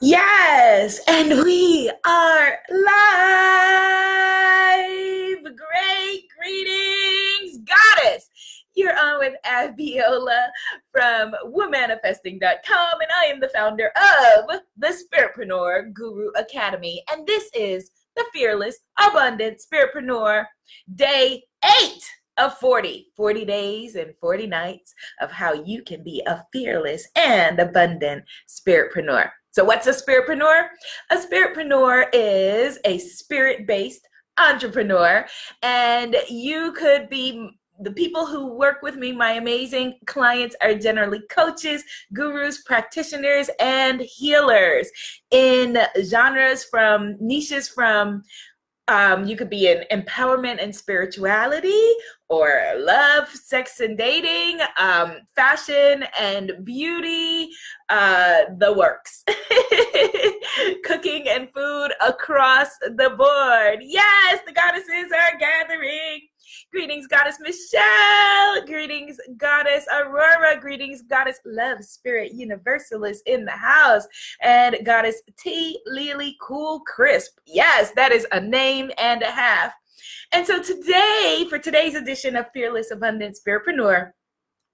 Yes, and we are live. Great greetings, goddess. You're on with Abiola from womanifesting.com, and I am the founder of the Spiritpreneur Guru Academy. And this is the Fearless Abundant Spiritpreneur Day 8 of 40 40 days and 40 nights of how you can be a fearless and abundant spiritpreneur so, what's a spiritpreneur? A spiritpreneur is a spirit based entrepreneur, and you could be the people who work with me, my amazing clients, are generally coaches, gurus, practitioners, and healers in genres from niches from um, you could be in empowerment and spirituality, or love, sex and dating, um, fashion and beauty, uh, the works, cooking and food across the board. Yes, the goddesses are gathering. Greetings, Goddess Michelle. Greetings, Goddess Aurora. Greetings, Goddess Love Spirit Universalist in the house. And Goddess T. Lily Cool Crisp. Yes, that is a name and a half. And so today, for today's edition of Fearless Abundance Spiritpreneur,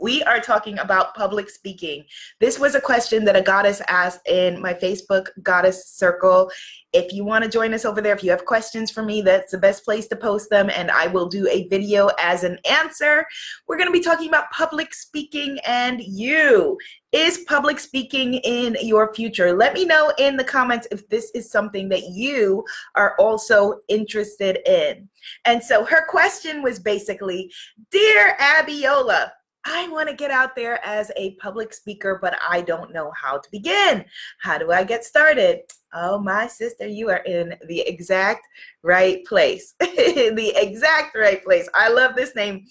we are talking about public speaking. This was a question that a goddess asked in my Facebook goddess circle. If you want to join us over there, if you have questions for me, that's the best place to post them, and I will do a video as an answer. We're going to be talking about public speaking and you. Is public speaking in your future? Let me know in the comments if this is something that you are also interested in. And so her question was basically Dear Abiola, I want to get out there as a public speaker, but I don't know how to begin. How do I get started? Oh, my sister, you are in the exact right place. the exact right place. I love this name,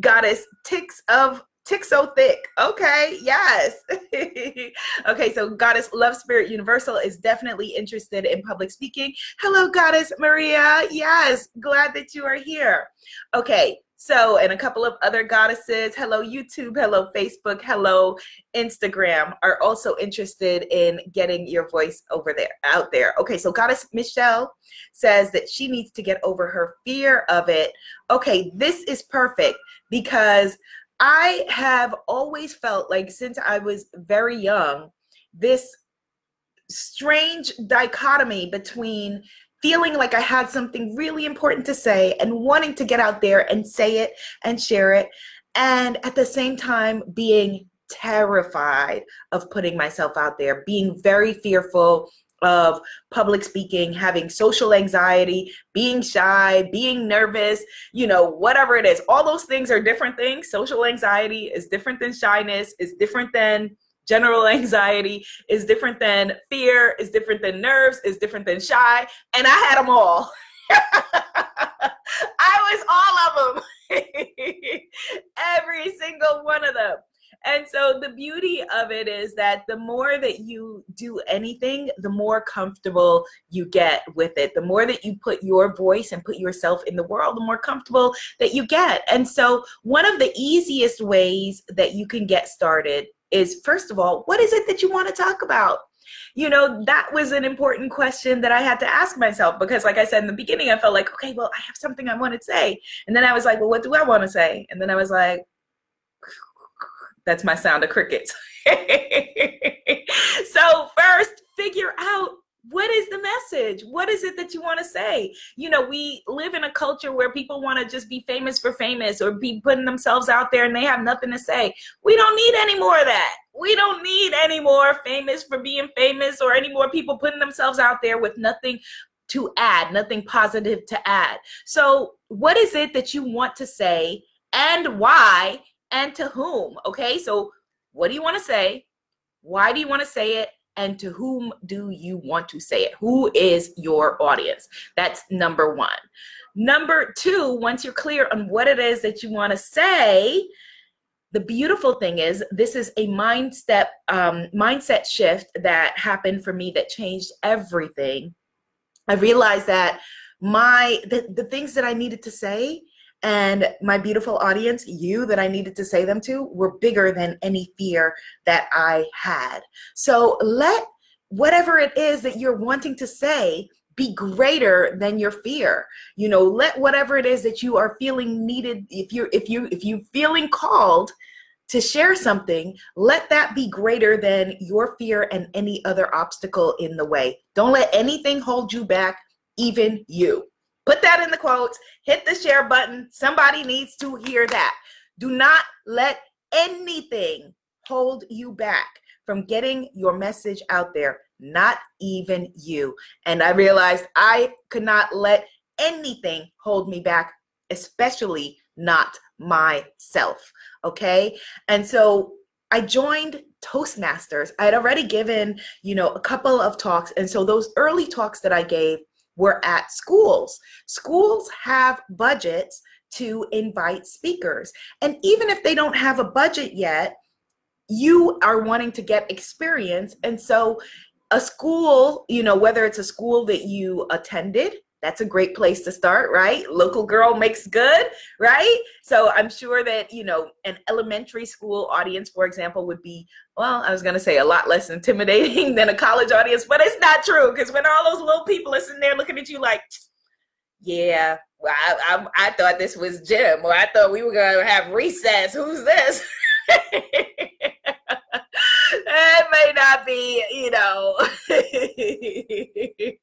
Goddess Ticks of Tick so thick. Okay, yes. okay, so Goddess Love Spirit Universal is definitely interested in public speaking. Hello, Goddess Maria. Yes, glad that you are here. Okay, so, and a couple of other goddesses, hello YouTube, hello Facebook, hello Instagram, are also interested in getting your voice over there, out there. Okay, so Goddess Michelle says that she needs to get over her fear of it. Okay, this is perfect because I have always felt like since I was very young, this strange dichotomy between feeling like I had something really important to say and wanting to get out there and say it and share it. And at the same time, being terrified of putting myself out there, being very fearful of public speaking, having social anxiety, being shy, being nervous, you know, whatever it is. All those things are different things. Social anxiety is different than shyness, is different than general anxiety is different than fear is different than nerves is different than shy and i had them all i was all of them every single one of them and so the beauty of it is that the more that you do anything, the more comfortable you get with it. The more that you put your voice and put yourself in the world, the more comfortable that you get. And so one of the easiest ways that you can get started is first of all, what is it that you want to talk about? You know, that was an important question that I had to ask myself because, like I said in the beginning, I felt like, okay, well, I have something I want to say. And then I was like, well, what do I want to say? And then I was like, that's my sound of crickets. so, first, figure out what is the message? What is it that you want to say? You know, we live in a culture where people want to just be famous for famous or be putting themselves out there and they have nothing to say. We don't need any more of that. We don't need any more famous for being famous or any more people putting themselves out there with nothing to add, nothing positive to add. So, what is it that you want to say and why and to whom? Okay, so what do you want to say? Why do you want to say it? And to whom do you want to say it? Who is your audience? That's number one. Number two, once you're clear on what it is that you want to say, the beautiful thing is this is a mindset um, mindset shift that happened for me that changed everything. I realized that my the, the things that I needed to say and my beautiful audience, you that I needed to say them to, were bigger than any fear that I had. So let whatever it is that you're wanting to say be greater than your fear. You know let whatever it is that you are feeling needed if you're if you if you feeling called to share something let that be greater than your fear and any other obstacle in the way. Don't let anything hold you back even you put that in the quotes hit the share button somebody needs to hear that do not let anything hold you back from getting your message out there not even you. And I realized I could not let anything hold me back, especially not myself. Okay. And so I joined Toastmasters. I had already given, you know, a couple of talks. And so those early talks that I gave were at schools. Schools have budgets to invite speakers. And even if they don't have a budget yet, you are wanting to get experience. And so a school, you know, whether it's a school that you attended, that's a great place to start, right? Local girl makes good, right? So I'm sure that, you know, an elementary school audience, for example, would be, well, I was going to say a lot less intimidating than a college audience, but it's not true because when all those little people are sitting there looking at you like, yeah, well, I, I, I thought this was gym or I thought we were going to have recess. Who's this? it may not be, you know, the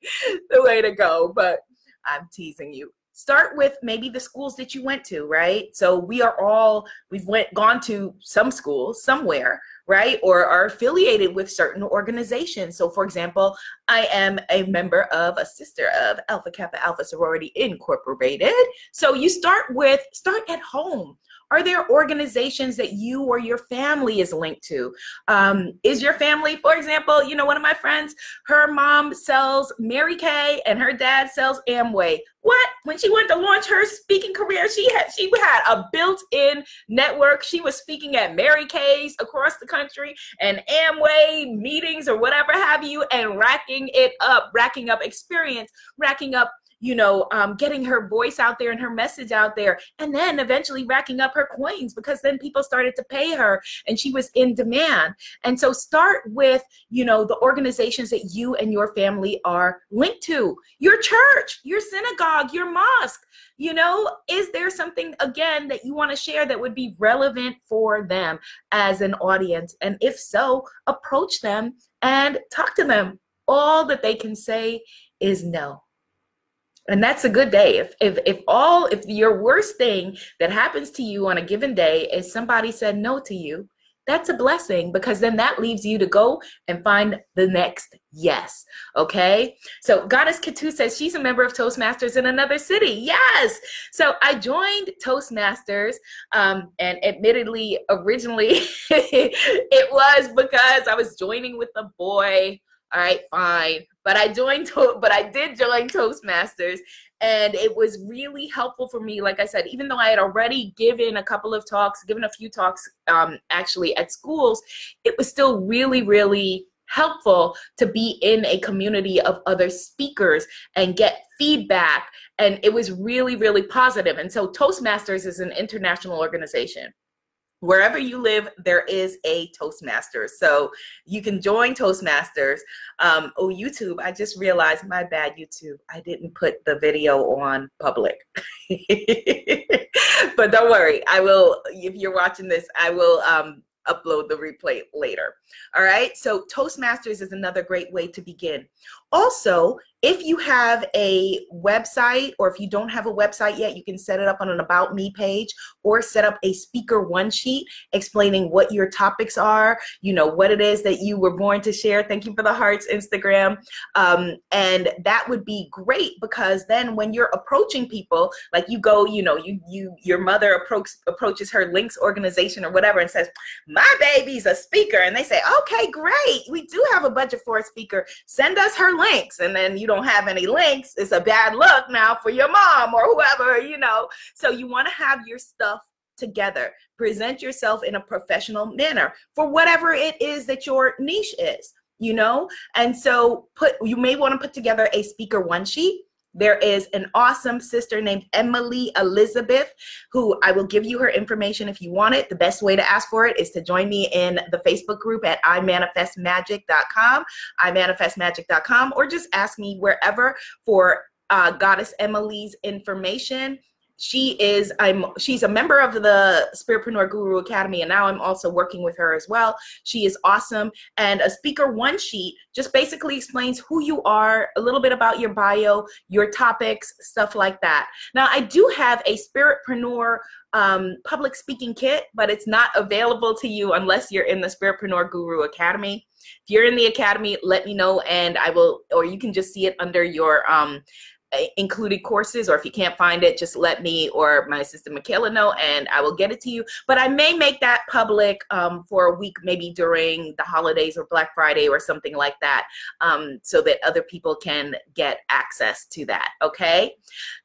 way to go, but I'm teasing you. Start with maybe the schools that you went to, right? So we are all we've went gone to some schools somewhere, right? Or are affiliated with certain organizations. So for example, I am a member of a sister of Alpha Kappa Alpha Sorority Incorporated. So you start with start at home are there organizations that you or your family is linked to? Um, is your family, for example, you know, one of my friends, her mom sells Mary Kay and her dad sells Amway. What? When she went to launch her speaking career, she had she had a built-in network. She was speaking at Mary Kay's across the country and Amway meetings or whatever have you, and racking it up, racking up experience, racking up you know, um, getting her voice out there and her message out there, and then eventually racking up her coins because then people started to pay her and she was in demand. And so start with, you know, the organizations that you and your family are linked to your church, your synagogue, your mosque. You know, is there something again that you want to share that would be relevant for them as an audience? And if so, approach them and talk to them. All that they can say is no and that's a good day. If if if all if your worst thing that happens to you on a given day is somebody said no to you that's a blessing because then that leaves you to go and find the next yes okay? So goddess katu says she's a member of toastmasters in another city. Yes! So i joined toastmasters um, and admittedly originally it was because i was joining with a boy all right, fine. But I joined, to- but I did join Toastmasters, and it was really helpful for me. Like I said, even though I had already given a couple of talks, given a few talks um, actually at schools, it was still really, really helpful to be in a community of other speakers and get feedback. And it was really, really positive. And so Toastmasters is an international organization wherever you live, there is a Toastmasters. So you can join Toastmasters. Um, oh, YouTube, I just realized my bad, YouTube. I didn't put the video on public. but don't worry, I will, if you're watching this, I will um, upload the replay later. All right. So Toastmasters is another great way to begin. Also, if you have a website or if you don't have a website yet, you can set it up on an About Me page or set up a speaker one sheet explaining what your topics are, you know, what it is that you were born to share. Thank you for the hearts, Instagram. Um, and that would be great because then when you're approaching people, like you go, you know, you, you, your mother approach, approaches her links organization or whatever and says, my baby's a speaker. And they say, okay, great. We do have a budget for a speaker. Send us her links. And then you don't have any links, it's a bad look now for your mom or whoever, you know. So you want to have your stuff together. Present yourself in a professional manner for whatever it is that your niche is, you know? And so put you may want to put together a speaker one sheet there is an awesome sister named Emily Elizabeth, who I will give you her information if you want it. The best way to ask for it is to join me in the Facebook group at imanifestmagic.com, imanifestmagic.com, or just ask me wherever for uh, Goddess Emily's information she is i'm she's a member of the spiritpreneur guru academy and now i'm also working with her as well. She is awesome. And a speaker one sheet just basically explains who you are a little bit about your bio your topics stuff like that. Now i do have a spiritpreneur um, public speaking kit but it's not available to you unless you're in the spiritpreneur guru academy. If you're in the academy let me know and i will or you can just see it under your um, included courses or if you can't find it just let me or my assistant michaela know and i will get it to you. But i may make that public um, for a week maybe during the holidays or black friday or something like that um, so that other people can get access to that okay?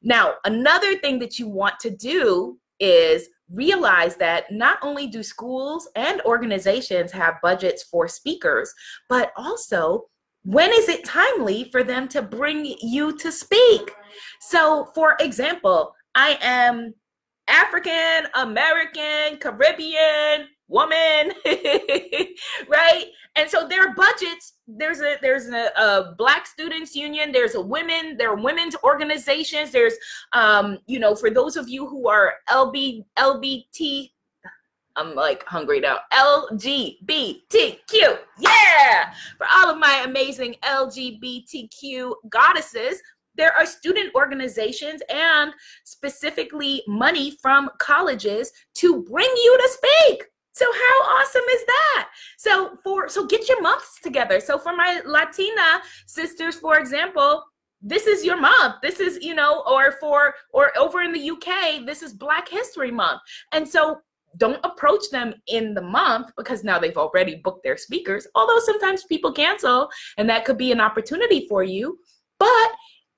Now another thing that you want to do is realize that not only do schools and organizations have budgets for speakers but also when is it timely for them to bring you to speak? So, for example, I am African American, Caribbean woman, right? And so there are budgets. There's a there's a, a, Black Students Union. There's a women. There are women's organizations. There's um you know for those of you who are LB LBT I'm like hungry now. LGBTQ. Yeah. All of my amazing LGBTQ goddesses, there are student organizations and specifically money from colleges to bring you to speak. So how awesome is that? So for so get your months together. So for my Latina sisters, for example, this is your month. This is, you know, or for or over in the UK, this is Black History Month. And so don't approach them in the month because now they've already booked their speakers. Although sometimes people cancel and that could be an opportunity for you. But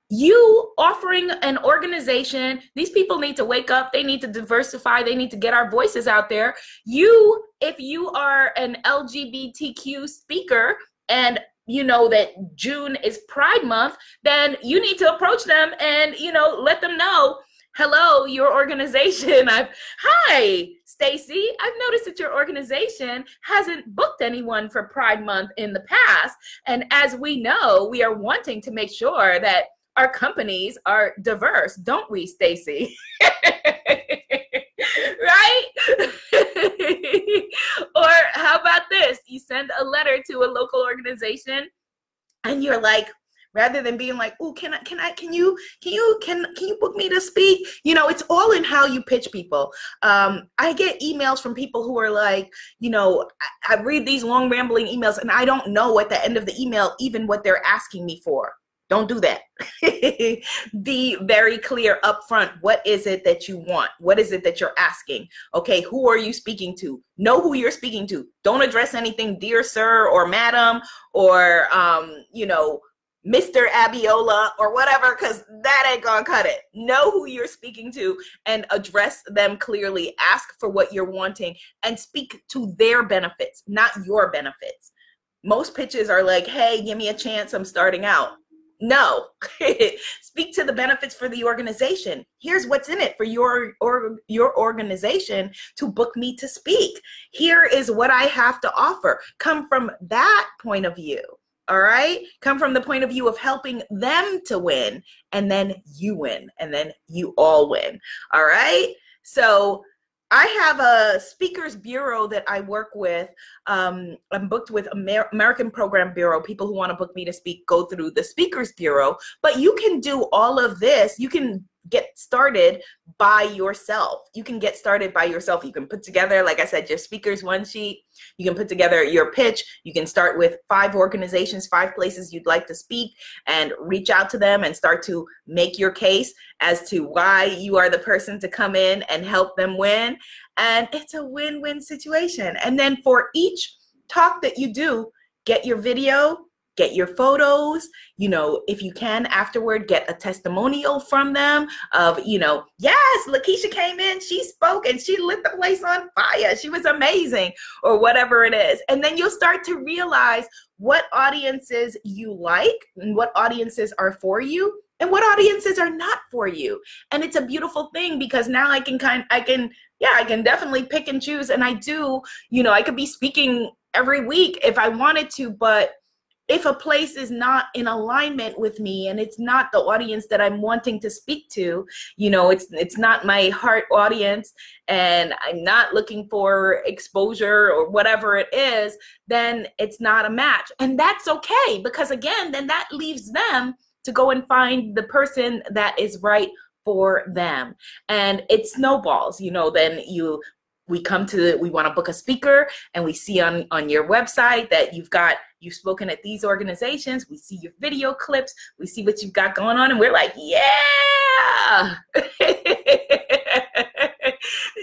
you offering an organization, these people need to wake up, they need to diversify, they need to get our voices out there. You, if you are an LGBTQ speaker and you know that June is Pride Month, then you need to approach them and you know let them know hello your organization i've hi stacy i've noticed that your organization hasn't booked anyone for pride month in the past. And as we know we are wanting to make sure that our companies are diverse don't we stacy? Right? Or how about this? You send a letter to a local organization and you're like rather than being like, "Oh, can I can I can you can you can can you book me to speak?" You know, it's all in how you pitch people. Um, I get emails from people who are like, you know, I, I read these long rambling emails and I don't know at the end of the email even what they're asking me for. Don't do that. Be very clear up front. What is it that you want? What is it that you're asking? Okay, who are you speaking to? Know who you're speaking to. Don't address anything, dear sir or madam, or um, you know, Mr. Abiola or whatever, because that ain't gonna cut it. Know who you're speaking to and address them clearly. Ask for what you're wanting and speak to their benefits, not your benefits. Most pitches are like, hey, give me a chance, I'm starting out. No, speak to the benefits for the organization. Here's what's in it for your or your organization to book me to speak. Here is what I have to offer. Come from that point of view all right come from the point of view of helping them to win and then you win and then you all win all right so I have a speakers bureau that I work with. Um, I'm booked with Amer- American Program Bureau. People who want to book me to speak go through the speakers bureau. But you can do all of this. You can get started by yourself. You can get started by yourself. You can put together, like I said, your speakers one sheet. You can put together your pitch. You can start with five organizations, five places you'd like to speak, and reach out to them and start to make your case as to why you are the person to come in and help them win. And it's a win win situation. And then for each talk that you do, get your video, get your photos you know if you can afterward get a testimonial from them of you know yes lakeisha came in she spoke and she lit the place on fire. She was amazing or whatever it is. And then you'll start to realize what audiences you like and what audiences are for you and what audiences are not for you. And it's a beautiful thing because now i can kind i can yeah i can definitely pick and choose. And i do you know i could be speaking every week if i wanted to but if a place is not in alignment with me and it's not the audience that I'm wanting to speak to, you know, it's it's not my heart audience and I'm not looking for exposure or whatever it is, then it's not a match. And that's okay because again, then that leaves them to go and find the person that is right for them and it snowballs you know then you we come to we want to book a speaker and we see on on your website that you've got you've spoken at these organizations we see your video clips we see what you've got going on and we're like yeah!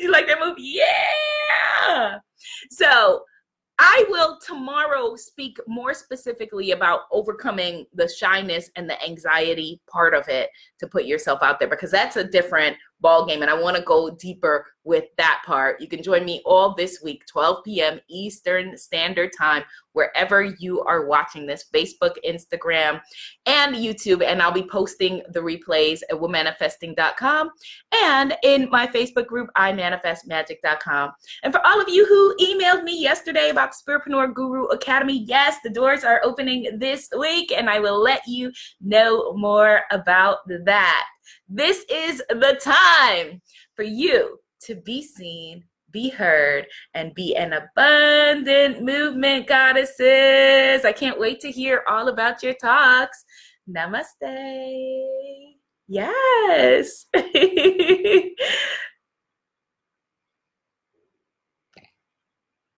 You like that movie? Yeah! So I will tomorrow speak more specifically about overcoming the shyness and the anxiety part of it to put yourself out there because that's a different ball game and I want to go deeper with that part. You can join me all this week 12 p.m. Eastern Standard Time wherever you are watching this Facebook, Instagram, and YouTube and I'll be posting the replays at womanifesting.com and in my Facebook group imanifestmagic.com. And for all of you who emailed me yesterday about Spiritpreneur Guru Academy, yes, the doors are opening this week and I will let you know more about that. This is the time for you to be seen, be heard, and be an abundant movement goddesses. I can't wait to hear all about your talks. Namaste. Yes.